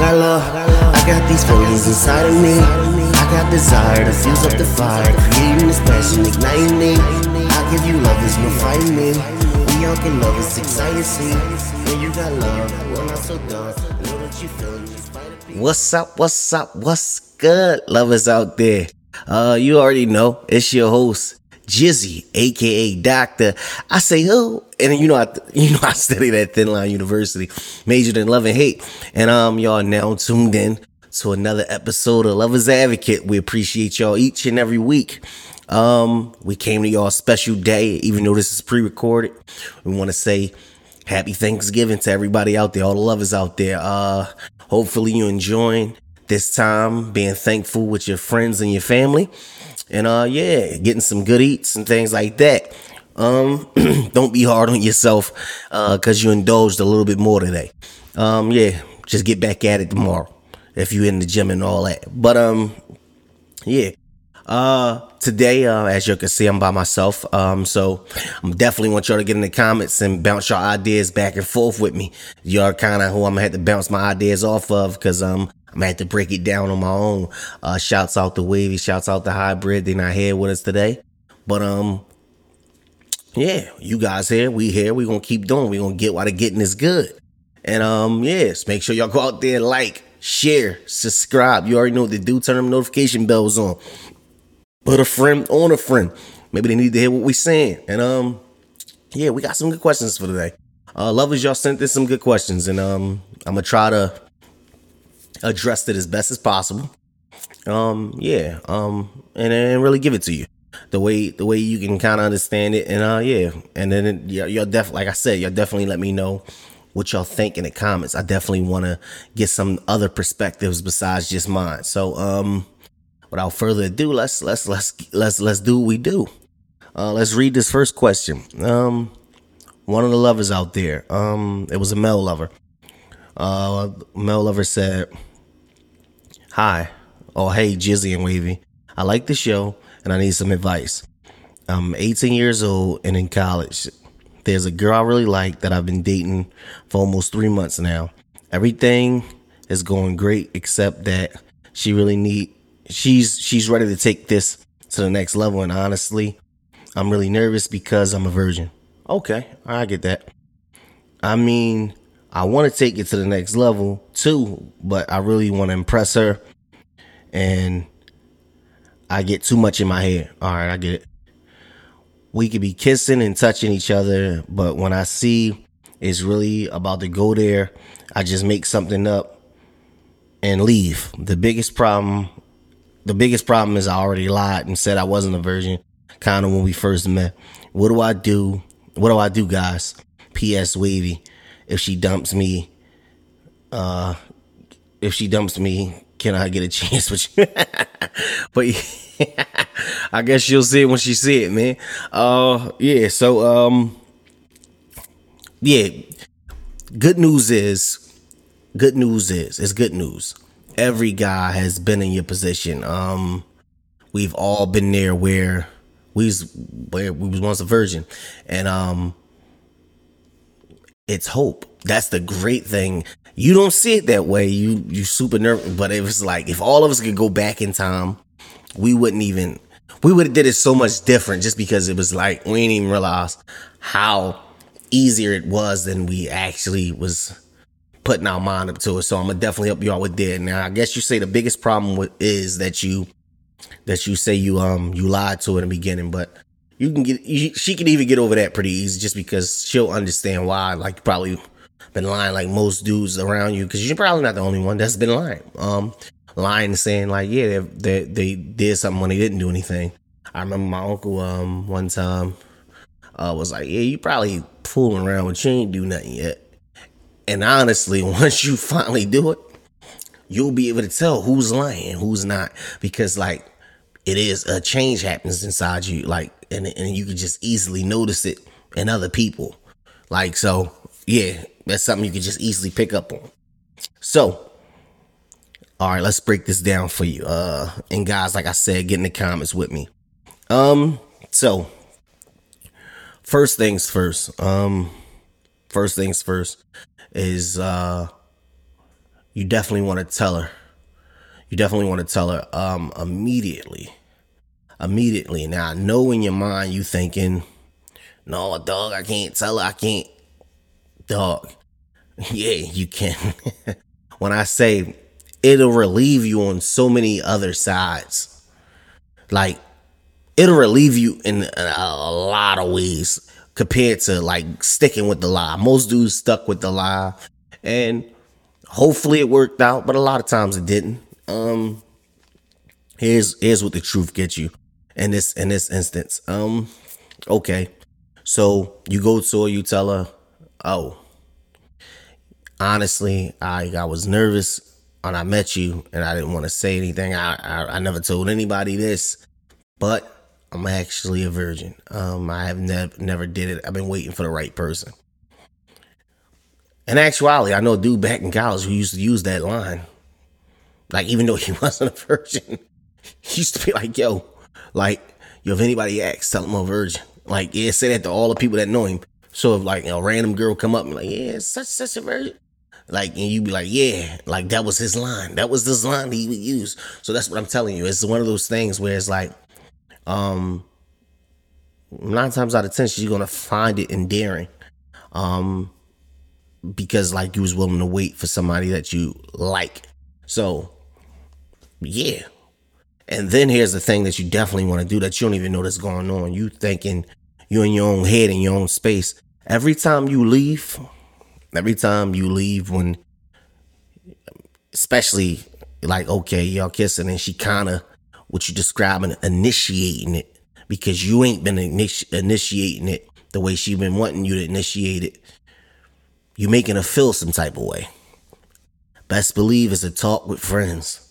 got love, I got these feelings inside of me. I got desire to fuse up the fire, creating this passion, igniting me. I give you love, there's no fighting me. We all can love, it's exciting, see. When you got love, we're not so. Know that you. What's up? What's up? What's good, lovers out there? Uh, you already know it's your host, Jizzy, aka Doctor. I say who, and you know I, you know I studied at Thin Line University, majored in love and hate, and um, y'all now tuned in to another episode of Lovers Advocate. We appreciate y'all each and every week. Um, we came to y'all special day, even though this is pre-recorded. We want to say happy Thanksgiving to everybody out there, all the lovers out there. Uh, hopefully you enjoying this time, being thankful with your friends and your family, and uh, yeah, getting some good eats and things like that. Um, don't be hard on yourself, uh, cause you indulged a little bit more today. Um, yeah, just get back at it tomorrow if you're in the gym and all that. But um, yeah. Uh, today, uh, as you can see, I'm by myself. Um, so I'm definitely want y'all to get in the comments and bounce your ideas back and forth with me. Y'all kind of who I'm gonna have to bounce my ideas off of because um I'm gonna have to break it down on my own. Uh, shouts out to Wavy, shouts out to Hybrid. They're not here with us today, but um, yeah, you guys here, we here. We gonna keep doing. We gonna get while the getting is good. And um, yes, make sure y'all go out there like, share, subscribe. You already know what to do. Turn them notification bells on. Put a friend on a friend. Maybe they need to hear what we saying. And um, yeah, we got some good questions for today. Uh, lovers, y'all sent us some good questions, and um, I'm gonna try to address it as best as possible. Um, yeah, um, and and really give it to you the way the way you can kind of understand it, and uh, yeah, and then it, y'all definitely, like I said, y'all definitely let me know what y'all think in the comments. I definitely want to get some other perspectives besides just mine. So, um, without further ado, let's let's let's let's let's do what we do. Uh, let's read this first question. Um, one of the lovers out there. Um, it was a male lover. Uh, male lover said, "Hi, oh hey, Jizzy and Wavy. I like the show and I need some advice. I'm 18 years old and in college. There's a girl I really like that I've been dating for almost three months now. Everything is going great except that she really need she's she's ready to take this to the next level and honestly, I'm really nervous because I'm a virgin. Okay, I get that. I mean, I want to take it to the next level too, but I really want to impress her and I get too much in my head. All right, I get it. We could be kissing and touching each other, but when I see it's really about to go there, I just make something up and leave. The biggest problem, the biggest problem is I already lied and said I wasn't a virgin, kind of when we first met. What do I do? What do I do, guys? P.S. Wavy, if she dumps me, uh, if she dumps me, can I get a chance with you? but I guess she'll see it when she see it, man. Uh, yeah. So, um, yeah. Good news is, good news is, it's good news. Every guy has been in your position. Um, we've all been there where we was where we was once a virgin, and um, it's hope. That's the great thing. You don't see it that way. You you super nervous, but it was like if all of us could go back in time, we wouldn't even we would have did it so much different just because it was like we didn't even realize how easier it was than we actually was putting our mind up to it. So I'm gonna definitely help you out with that. Now I guess you say the biggest problem with is that you that you say you um you lied to in the beginning, but you can get you, she can even get over that pretty easy just because she'll understand why. Like probably been lying like most dudes around you because you're probably not the only one that's been lying. Um, lying saying like yeah they, they they did something when they didn't do anything. I remember my uncle um one time uh was like yeah you probably fooling around but you ain't do nothing yet. And honestly, once you finally do it, you'll be able to tell who's lying, who's not, because like it is a change happens inside you, like and and you can just easily notice it in other people. Like so, yeah, that's something you can just easily pick up on. So, all right, let's break this down for you. Uh, and guys, like I said, get in the comments with me. Um, so first things first. Um, first things first is uh you definitely want to tell her. You definitely want to tell her um immediately. Immediately. Now I know in your mind you thinking, no, dog, I can't tell her, I can't. Dog. Yeah, you can. when I say it'll relieve you on so many other sides. Like it'll relieve you in a, a lot of ways compared to like sticking with the lie. Most dudes stuck with the lie and hopefully it worked out, but a lot of times it didn't. Um here's here's what the truth gets you in this in this instance. Um okay. So you go to her, you tell her, "Oh, honestly, I I was nervous when I met you, and I didn't want to say anything. I, I, I never told anybody this, but I'm actually a virgin. Um, I have never never did it. I've been waiting for the right person. In actuality, I know a dude back in college who used to use that line. Like, even though he wasn't a virgin, he used to be like, yo, like, yo, if anybody asks, tell him I'm a virgin. Like, yeah, say that to all the people that know him. So if like a random girl come up and like, yeah, such such a virgin. Like, and you be like, yeah, like that was his line. That was this line he would use. So that's what I'm telling you. It's one of those things where it's like, um, nine times out of ten, she's gonna find it endearing. Um, because like you was willing to wait for somebody that you like. So, yeah. And then here's the thing that you definitely want to do that you don't even know that's going on. You thinking you're in your own head in your own space. Every time you leave, every time you leave when especially like okay y'all kissing and she kind of what you describing initiating it because you ain't been initi- initiating it the way she been wanting you to initiate it you making her feel some type of way best believe it's a talk with friends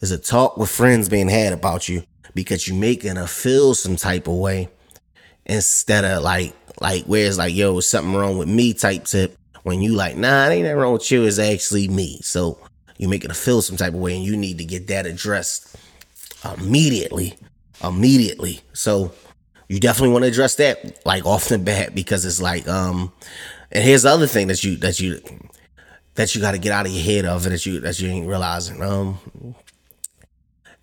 it's a talk with friends being had about you because you making her feel some type of way instead of like like where it's like yo something wrong with me type tip when you like, nah, it ain't nothing wrong with you. It's actually me. So you it a feel some type of way, and you need to get that addressed immediately. Immediately. So you definitely want to address that like off the bat because it's like, um, and here's the other thing that you that you that you got to get out of your head of that you that you ain't realizing. Um,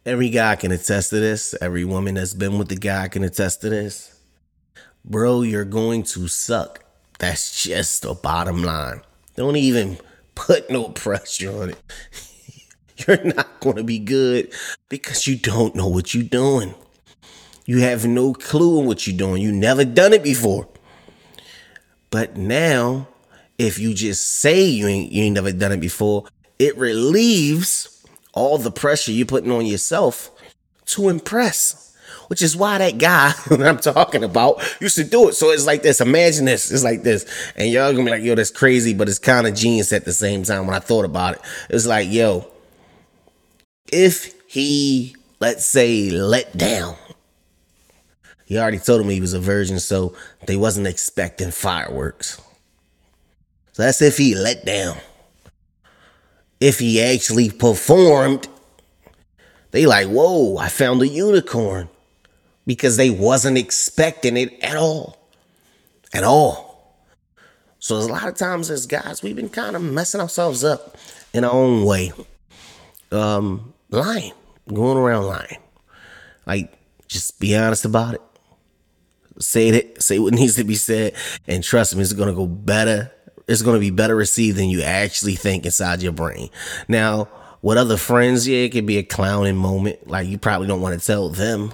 every guy can attest to this. Every woman that's been with the guy can attest to this. Bro, you're going to suck that's just the bottom line. Don't even put no pressure on it. You're not going to be good because you don't know what you're doing. You have no clue on what you're doing. You never done it before. But now, if you just say you ain't you ain't never done it before, it relieves all the pressure you're putting on yourself to impress which is why that guy that I'm talking about used to do it. So it's like this. Imagine this. It's like this. And y'all gonna be like, yo, that's crazy, but it's kind of genius at the same time when I thought about it. It's like, yo, if he, let's say, let down, he already told him he was a virgin, so they wasn't expecting fireworks. So that's if he let down. If he actually performed, they like, whoa, I found a unicorn because they wasn't expecting it at all. At all. So a lot of times as guys, we've been kind of messing ourselves up in our own way. Um, lying, going around lying. Like, just be honest about it. Say it, say what needs to be said, and trust me, it's gonna go better. It's gonna be better received than you actually think inside your brain. Now, with other friends, yeah, it could be a clowning moment. Like you probably don't want to tell them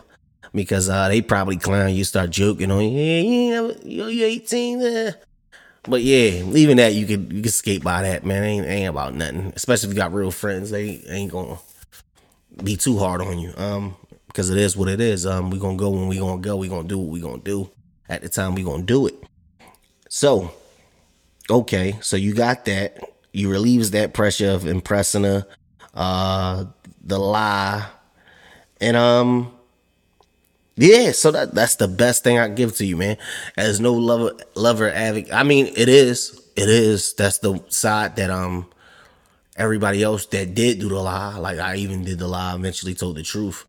because uh, they probably clown you, start joking on you. Yeah, you you 18. Uh. But yeah, even that you can you can skate by that, man. Ain't, ain't about nothing. Especially if you got real friends, they ain't gonna be too hard on you. Um, because it is what it is. Um, we gonna go when we gonna go. We gonna do what we gonna do at the time we gonna do it. So, okay, so you got that. You relieves that pressure of impressing her, uh, the lie, and um, yeah, so that that's the best thing I give to you, man. As no lover lover advocate, I mean, it is, it is. That's the side that um everybody else that did do the lie, like I even did the lie, eventually told the truth.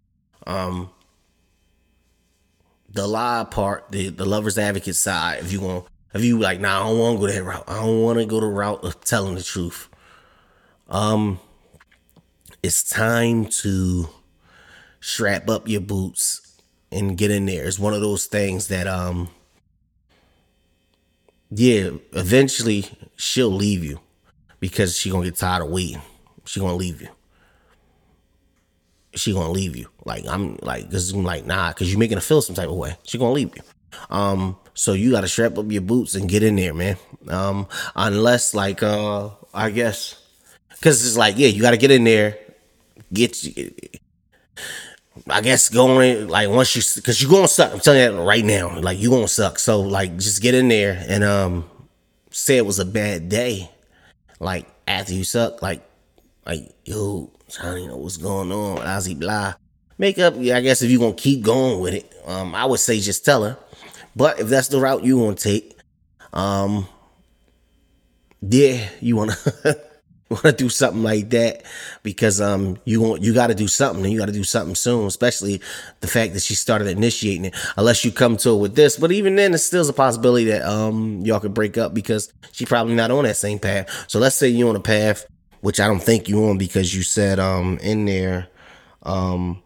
Um, the lie part, the the lover's advocate side. If you want, if you like, nah, I don't want to go that route. I don't want to go the route of telling the truth. Um, it's time to strap up your boots and get in there. It's one of those things that um yeah, eventually she'll leave you because she gonna get tired of waiting. She gonna leave you. She gonna leave you. Like I'm like cause I'm like nah, cause you're making her feel some type of way. She gonna leave you. Um, so you gotta strap up your boots and get in there, man. Um, unless like uh, I guess, cause it's like yeah, you gotta get in there, get. I guess going like once you, cause you gonna suck. I'm telling you that right now. Like you gonna suck. So like just get in there and um, say it was a bad day. Like after you suck, like like yo, Johnny, know what's going on? Ozzy blah. Make up. Yeah, I guess if you gonna keep going with it, um, I would say just tell her. But if that's the route you want to take, um, yeah, you want to want to do something like that because um you want you got to do something and you got to do something soon, especially the fact that she started initiating it. Unless you come to it with this, but even then, it's still a possibility that um y'all could break up because she probably not on that same path. So let's say you're on a path which I don't think you on because you said um in there um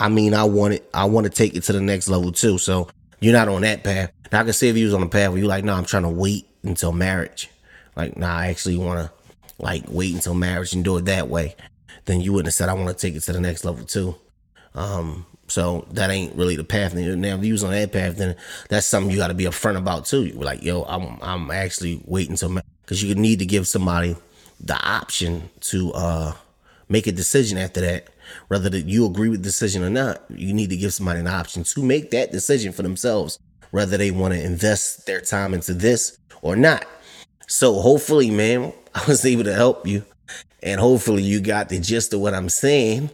I mean, I want it. I want to take it to the next level too. So you're not on that path. Now I can see if you was on a path where you're like, no, I'm trying to wait until marriage. Like, nah, I actually want to like wait until marriage and do it that way. Then you wouldn't have said I want to take it to the next level too. Um, so that ain't really the path. Now, if you was on that path, then that's something you got to be upfront about too. You're like, yo, I'm I'm actually waiting until because you need to give somebody the option to uh make a decision after that whether that you agree with the decision or not, you need to give somebody an option to make that decision for themselves, whether they want to invest their time into this or not. So hopefully, man, I was able to help you. And hopefully you got the gist of what I'm saying.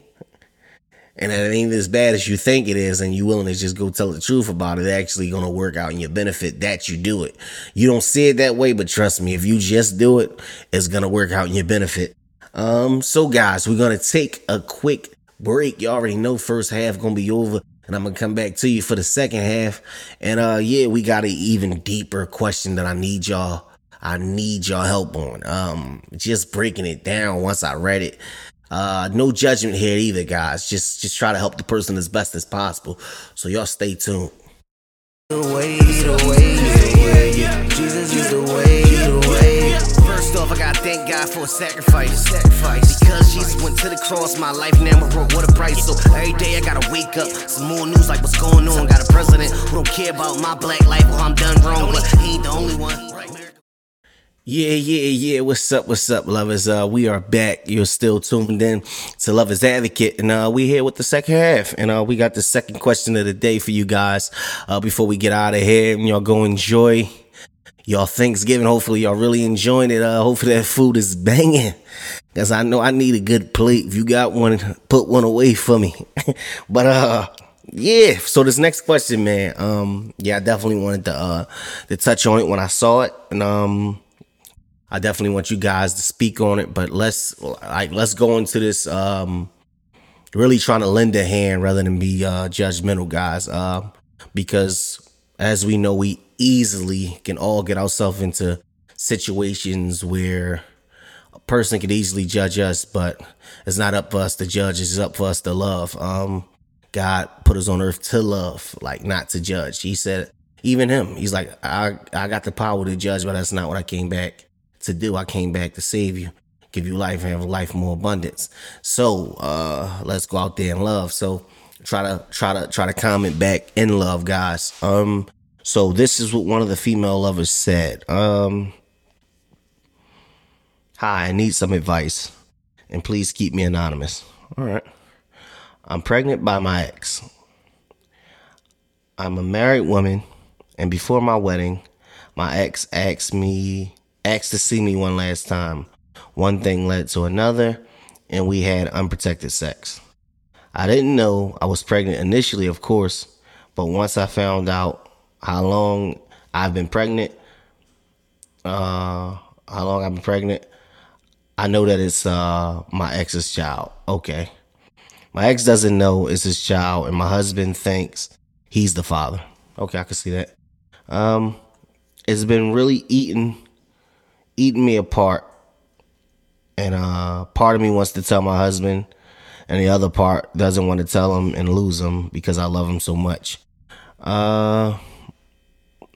And it ain't as bad as you think it is, and you willing to just go tell the truth about it, actually gonna work out in your benefit that you do it. You don't see it that way, but trust me, if you just do it, it's gonna work out in your benefit. Um, so guys, we're gonna take a quick break. You already know first half gonna be over, and I'm gonna come back to you for the second half. And uh, yeah, we got an even deeper question that I need y'all. I need y'all help on. Um, just breaking it down once I read it. Uh, no judgment here either, guys. Just just try to help the person as best as possible. So y'all stay tuned. The way, Off, I thank God for a sacrifice. sacrifice. Because Jesus went to the cross, my life now wrote what a price. So every day I gotta wake up, some more news like what's going on. Got a president who don't care about my black life or I'm done wrong, but he ain't the only one. Yeah, yeah, yeah. What's up? What's up, lovers? Uh, we are back. You're still tuned in to Lovers Advocate, and uh, we here with the second half, and uh, we got the second question of the day for you guys. Uh, before we get out of here, and y'all go enjoy y'all Thanksgiving. Hopefully y'all really enjoying it. Uh, hopefully that food is banging. Cause I know I need a good plate. If you got one, put one away for me. but uh yeah, so this next question, man. Um, yeah, I definitely wanted to uh to touch on it when I saw it. And um I definitely want you guys to speak on it, but let's like let's go into this um really trying to lend a hand rather than be uh judgmental guys. Uh because as we know, we easily can all get ourselves into situations where a person can easily judge us, but it's not up for us to judge, it's up for us to love. Um, God put us on earth to love, like not to judge. He said, even him, he's like, I, I got the power to judge, but that's not what I came back to do. I came back to save you, give you life and have life more abundance. So, uh, let's go out there and love. So, try to try to try to comment back in love, guys. Um, so this is what one of the female lovers said. Um, hi, I need some advice, and please keep me anonymous. All right. I'm pregnant by my ex. I'm a married woman, and before my wedding, my ex asked me asked to see me one last time. One thing led to another, and we had unprotected sex. I didn't know I was pregnant initially, of course, but once I found out how long I've been pregnant, uh, how long I've been pregnant, I know that it's uh, my ex's child. Okay. My ex doesn't know it's his child, and my husband thinks he's the father. Okay, I can see that. Um, it's been really eating, eating me apart and uh, part of me wants to tell my husband, and the other part doesn't want to tell him and lose him because I love him so much. Uh,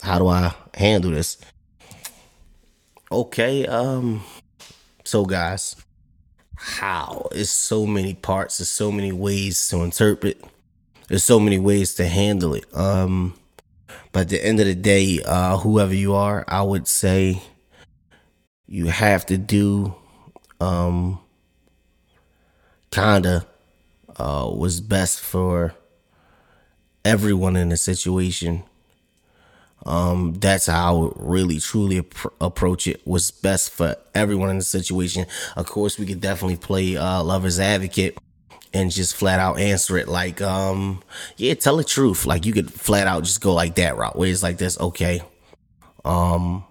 how do I handle this? Okay, um, so guys, how? So many parts. There's so many ways to interpret. There's so many ways to handle it. Um, but at the end of the day, uh, whoever you are, I would say you have to do um kinda uh was best for everyone in the situation. Um, that's how I would really truly ap- approach it. Was best for everyone in the situation. Of course, we could definitely play uh, lover's advocate and just flat out answer it like, um, yeah, tell the truth. Like you could flat out just go like that route where it's like this. Okay, um,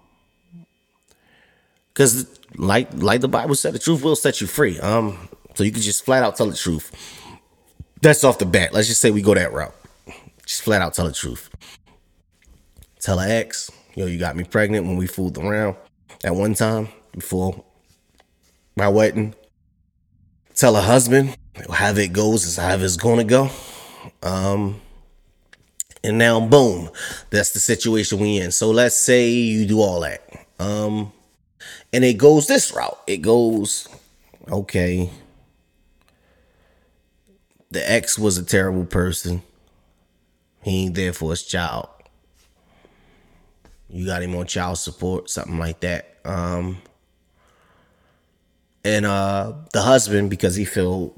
because like like the Bible said, the truth will set you free. Um, so you can just flat out tell the truth. That's off the bat. Let's just say we go that route. Just flat out tell the truth. Tell her ex, yo, you got me pregnant when we fooled around at one time before my wedding. Tell her husband, how it goes is how it's gonna go. Um, and now boom, that's the situation we in. So let's say you do all that. Um, and it goes this route. It goes, okay, the ex was a terrible person. He ain't there for his child. You got him on child support, something like that. Um, and uh, the husband, because he feel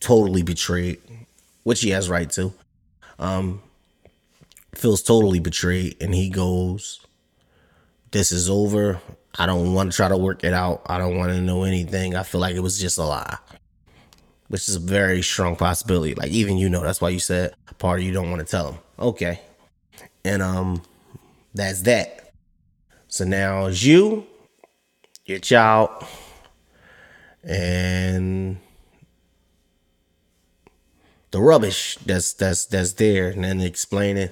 totally betrayed, which he has right to, um, feels totally betrayed, and he goes, "This is over. I don't want to try to work it out. I don't want to know anything. I feel like it was just a lie." Which is a very strong possibility. Like even you know, that's why you said part of you don't want to tell him. Okay. And um that's that. So now it's you, your child, and the rubbish that's that's that's there, and then explaining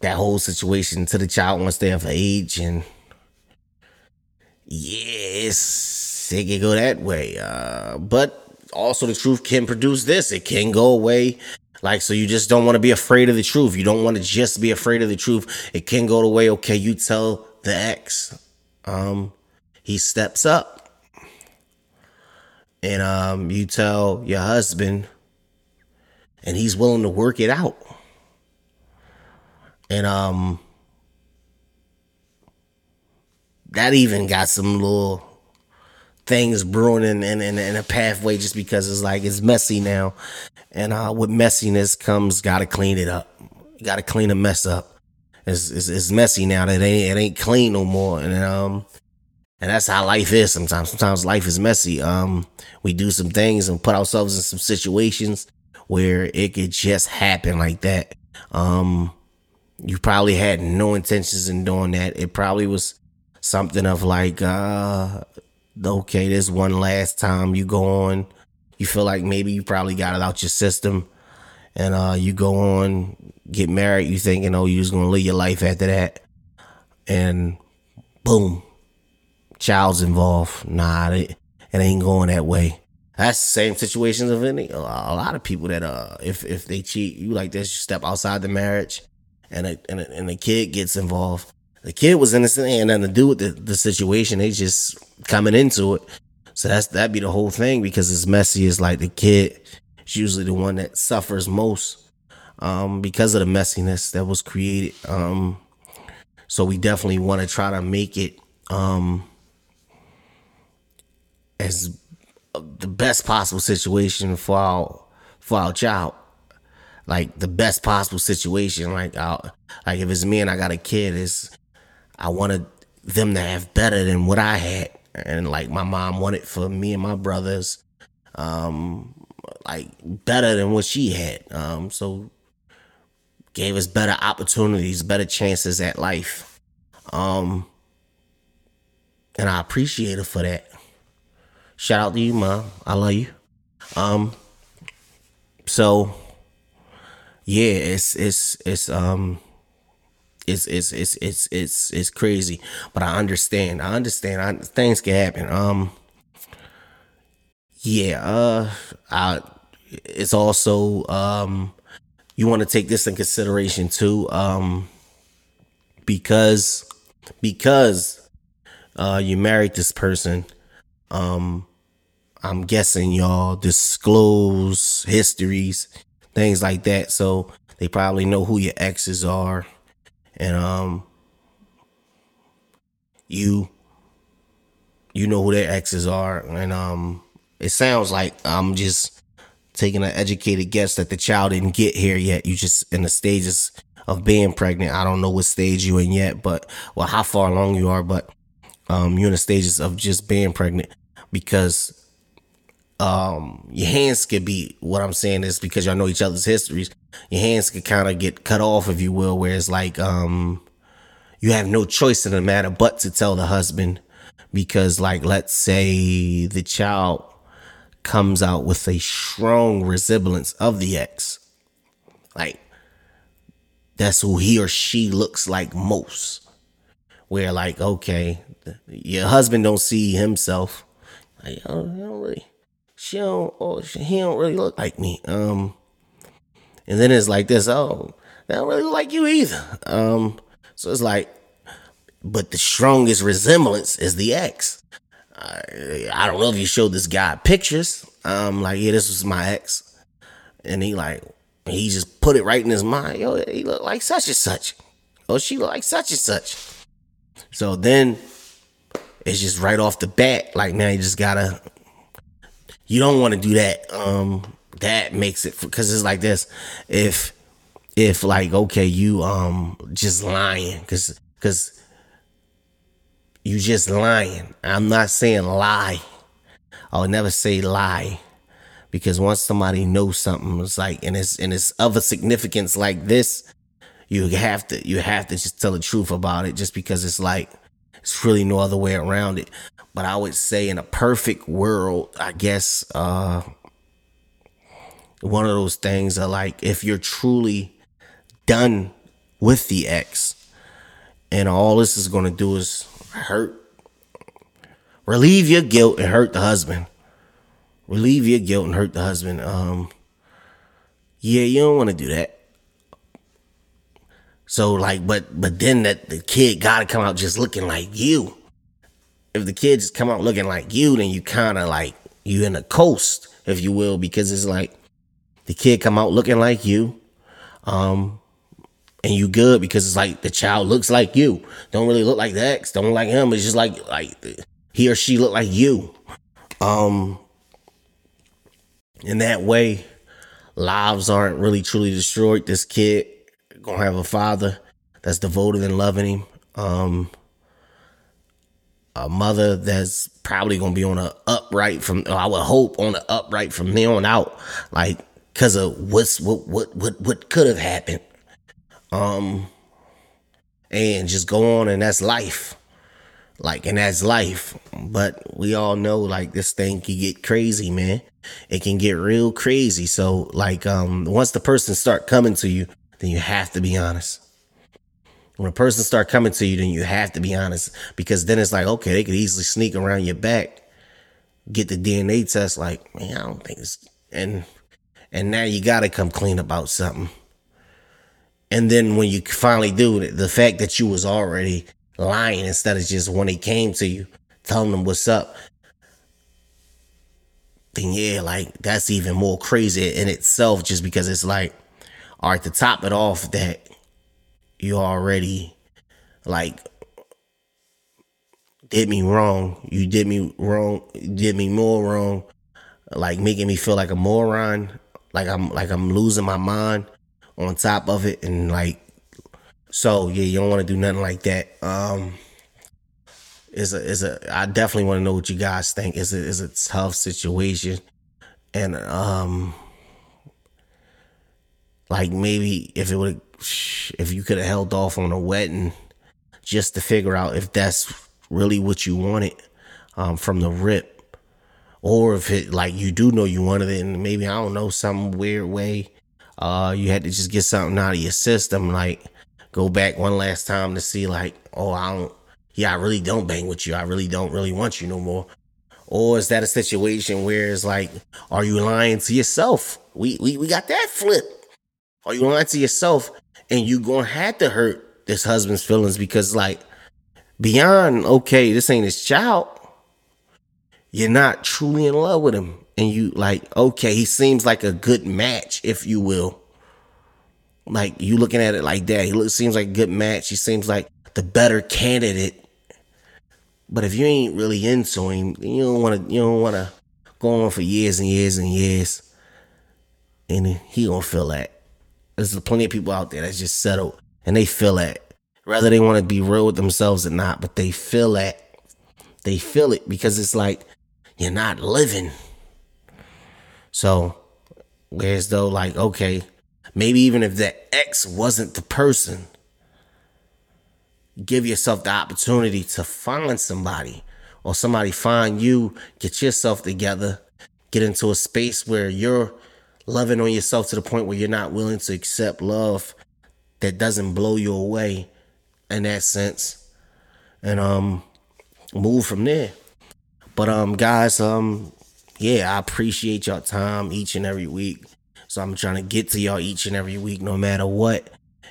that whole situation to the child once they're of age, and yes, it can go that way. Uh, but also, the truth can produce this. It can go away. Like, so you just don't want to be afraid of the truth. You don't want to just be afraid of the truth. It can go the way, okay, you tell the ex, um, he steps up. And um, you tell your husband, and he's willing to work it out. And um, that even got some little things brewing in, in, in, in, a pathway just because it's like it's messy now. And uh, with messiness comes gotta clean it up. Gotta clean a mess up. It's, it's, it's messy now that ain't, it ain't clean no more. And um and that's how life is sometimes. Sometimes life is messy. Um we do some things and put ourselves in some situations where it could just happen like that. Um you probably had no intentions in doing that. It probably was something of like uh okay, this one last time you go on, you feel like maybe you probably got it out your system, and uh, you go on, get married, you thinking, oh, you're just gonna live your life after that, and boom, child's involved. Nah, it, it ain't going that way. That's the same situations of any a lot of people that uh if if they cheat you like this, you step outside the marriage, and a, and a, and the kid gets involved. The kid was innocent, and nothing to do with the, the situation. They just coming into it. So that's that'd be the whole thing because it's messy. It's like the kid is usually the one that suffers most um, because of the messiness that was created. Um, so we definitely want to try to make it um, as the best possible situation for our for our child. Like the best possible situation. Like our, like if it's me and I got a kid, is I wanted them to have better than what I had and like my mom wanted for me and my brothers um like better than what she had. Um so gave us better opportunities better chances at life. Um and i appreciate her for that. Shout out to you mom i love you. Um so yeah it's it's it's um it's it's it's it's it's it's crazy. But I understand. I understand. I, things can happen. Um, Yeah, uh, I, it's also um, you want to take this in consideration too, um, because because uh, you married this person. Um, I'm guessing y'all disclose histories, things like that. So they probably know who your exes are, and um, you you know who their exes are, and um, it sounds like I'm just taking an educated guess that the child didn't get here yet. You just in the stages of being pregnant. I don't know what stage you in yet, but well, how far along you are, but um, you're in the stages of just being pregnant because um, your hands could be what I'm saying is because y'all know each other's histories. Your hands could kind of get cut off, if you will, where it's like um, you have no choice in the matter but to tell the husband because, like, let's say the child comes out with a strong resemblance of the ex, like that's who he or she looks like most. Where like, okay, your husband don't see himself. Like, oh, he don't really, she don't, oh, he don't really look like me. Um, and then it's like this, oh, they don't really look like you either. Um, so it's like, but the strongest resemblance is the ex. I, I don't know if you showed this guy pictures. Um, like, yeah, this was my ex. And he like, he just put it right in his mind. Yo, he look like such and such. Oh, she look like such and such. So then it's just right off the bat, like now you just gotta you don't want to do that. Um that makes it because it's like this. If if like okay, you um just lying because because you just lying. I'm not saying lie. I'll never say lie because once somebody knows something, it's like and it's and it's of a significance like this, you have to you have to just tell the truth about it just because it's like it's really no other way around it. But I would say in a perfect world, I guess uh one of those things are like if you're truly done with the ex and all this is going to do is hurt relieve your guilt and hurt the husband. Relieve your guilt and hurt the husband. Um yeah you don't want to do that so like but but then that the kid gotta come out just looking like you if the kid just come out looking like you then you kind of like you in a coast if you will because it's like the kid come out looking like you um and you good because it's like the child looks like you. Don't really look like the ex. Don't like him. It's just like like he or she look like you. Um, in that way, lives aren't really truly destroyed. This kid gonna have a father that's devoted and loving him. Um, a mother that's probably gonna be on a upright from. I would hope on the upright from there on out, like because of what's what what what what could have happened um and just go on and that's life like and that's life but we all know like this thing can get crazy man it can get real crazy so like um once the person start coming to you then you have to be honest. When a person start coming to you then you have to be honest because then it's like okay they could easily sneak around your back get the dna test like man i don't think it's and and now you gotta come clean about something. And then when you finally do it, the fact that you was already lying instead of just when he came to you, telling them what's up, then yeah, like that's even more crazy in itself, just because it's like, right, to top it off, that you already like did me wrong. You did me wrong. Did me more wrong. Like making me feel like a moron. Like I'm like I'm losing my mind on top of it and like so yeah you don't want to do nothing like that um is a is a I definitely want to know what you guys think is a is a tough situation and um like maybe if it would if you could have held off on a wedding just to figure out if that's really what you wanted um from the rip or if it like you do know you wanted it and maybe I don't know some weird way uh, you had to just get something out of your system, like go back one last time to see, like, oh, I don't, yeah, I really don't bang with you. I really don't really want you no more. Or is that a situation where it's like, are you lying to yourself? We we, we got that flip. Are you lying to yourself and you gonna have to hurt this husband's feelings because like beyond okay, this ain't his child. You're not truly in love with him. And you like, okay, he seems like a good match, if you will. Like you looking at it like that. He looks seems like a good match. He seems like the better candidate but if you ain't really into him, you don't want to. You don't want to go on for years and years and years, and he gonna feel that. There's plenty of people out there that's just settled, and they feel that. Rather they want to be real with themselves or not, but they feel that. They feel it because it's like you're not living. So, whereas though, like, okay, maybe even if the ex wasn't the person, give yourself the opportunity to find somebody or somebody find you, get yourself together, get into a space where you're loving on yourself to the point where you're not willing to accept love that doesn't blow you away in that sense. And um move from there. But um guys um yeah i appreciate y'all time each and every week. So i'm trying to get to y'all each and every week no matter what.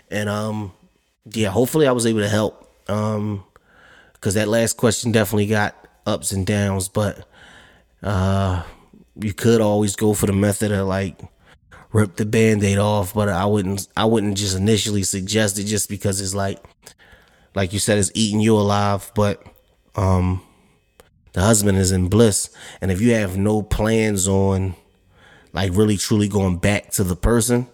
And um yeah, hopefully I was able to help. Um, because that last question definitely got ups and downs, but uh, you could always go for the method of like rip the band-aid off, but I wouldn't I wouldn't just initially suggest it just because it's like like you said, it's eating you alive, but um the husband is in bliss. And if you have no plans on like really truly going back to the person,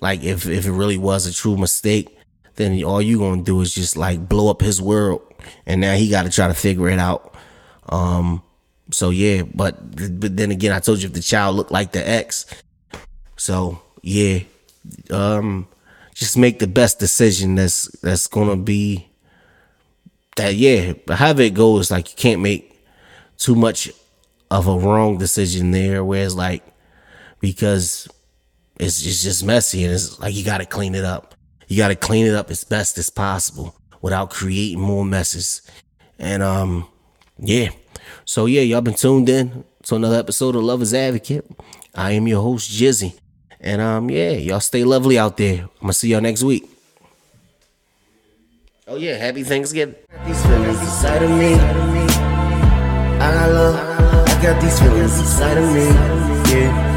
like if if it really was a true mistake, then all you gonna do is just like blow up his world, and now he got to try to figure it out. Um, so yeah, but but then again, I told you if the child looked like the ex, so yeah, um, just make the best decision that's that's gonna be that yeah. But However it goes, like you can't make too much of a wrong decision there. Whereas like because it's, it's just messy and it's like you got to clean it up. You got to clean it up as best as possible without creating more messes. And um, yeah. So yeah, y'all been tuned in to another episode of Lovers Advocate. I am your host Jizzy, and um, yeah, y'all stay lovely out there. I'm gonna see y'all next week. Oh yeah, happy Thanksgiving. These feelings inside of me. I got love. I got these feelings inside of me. Yeah.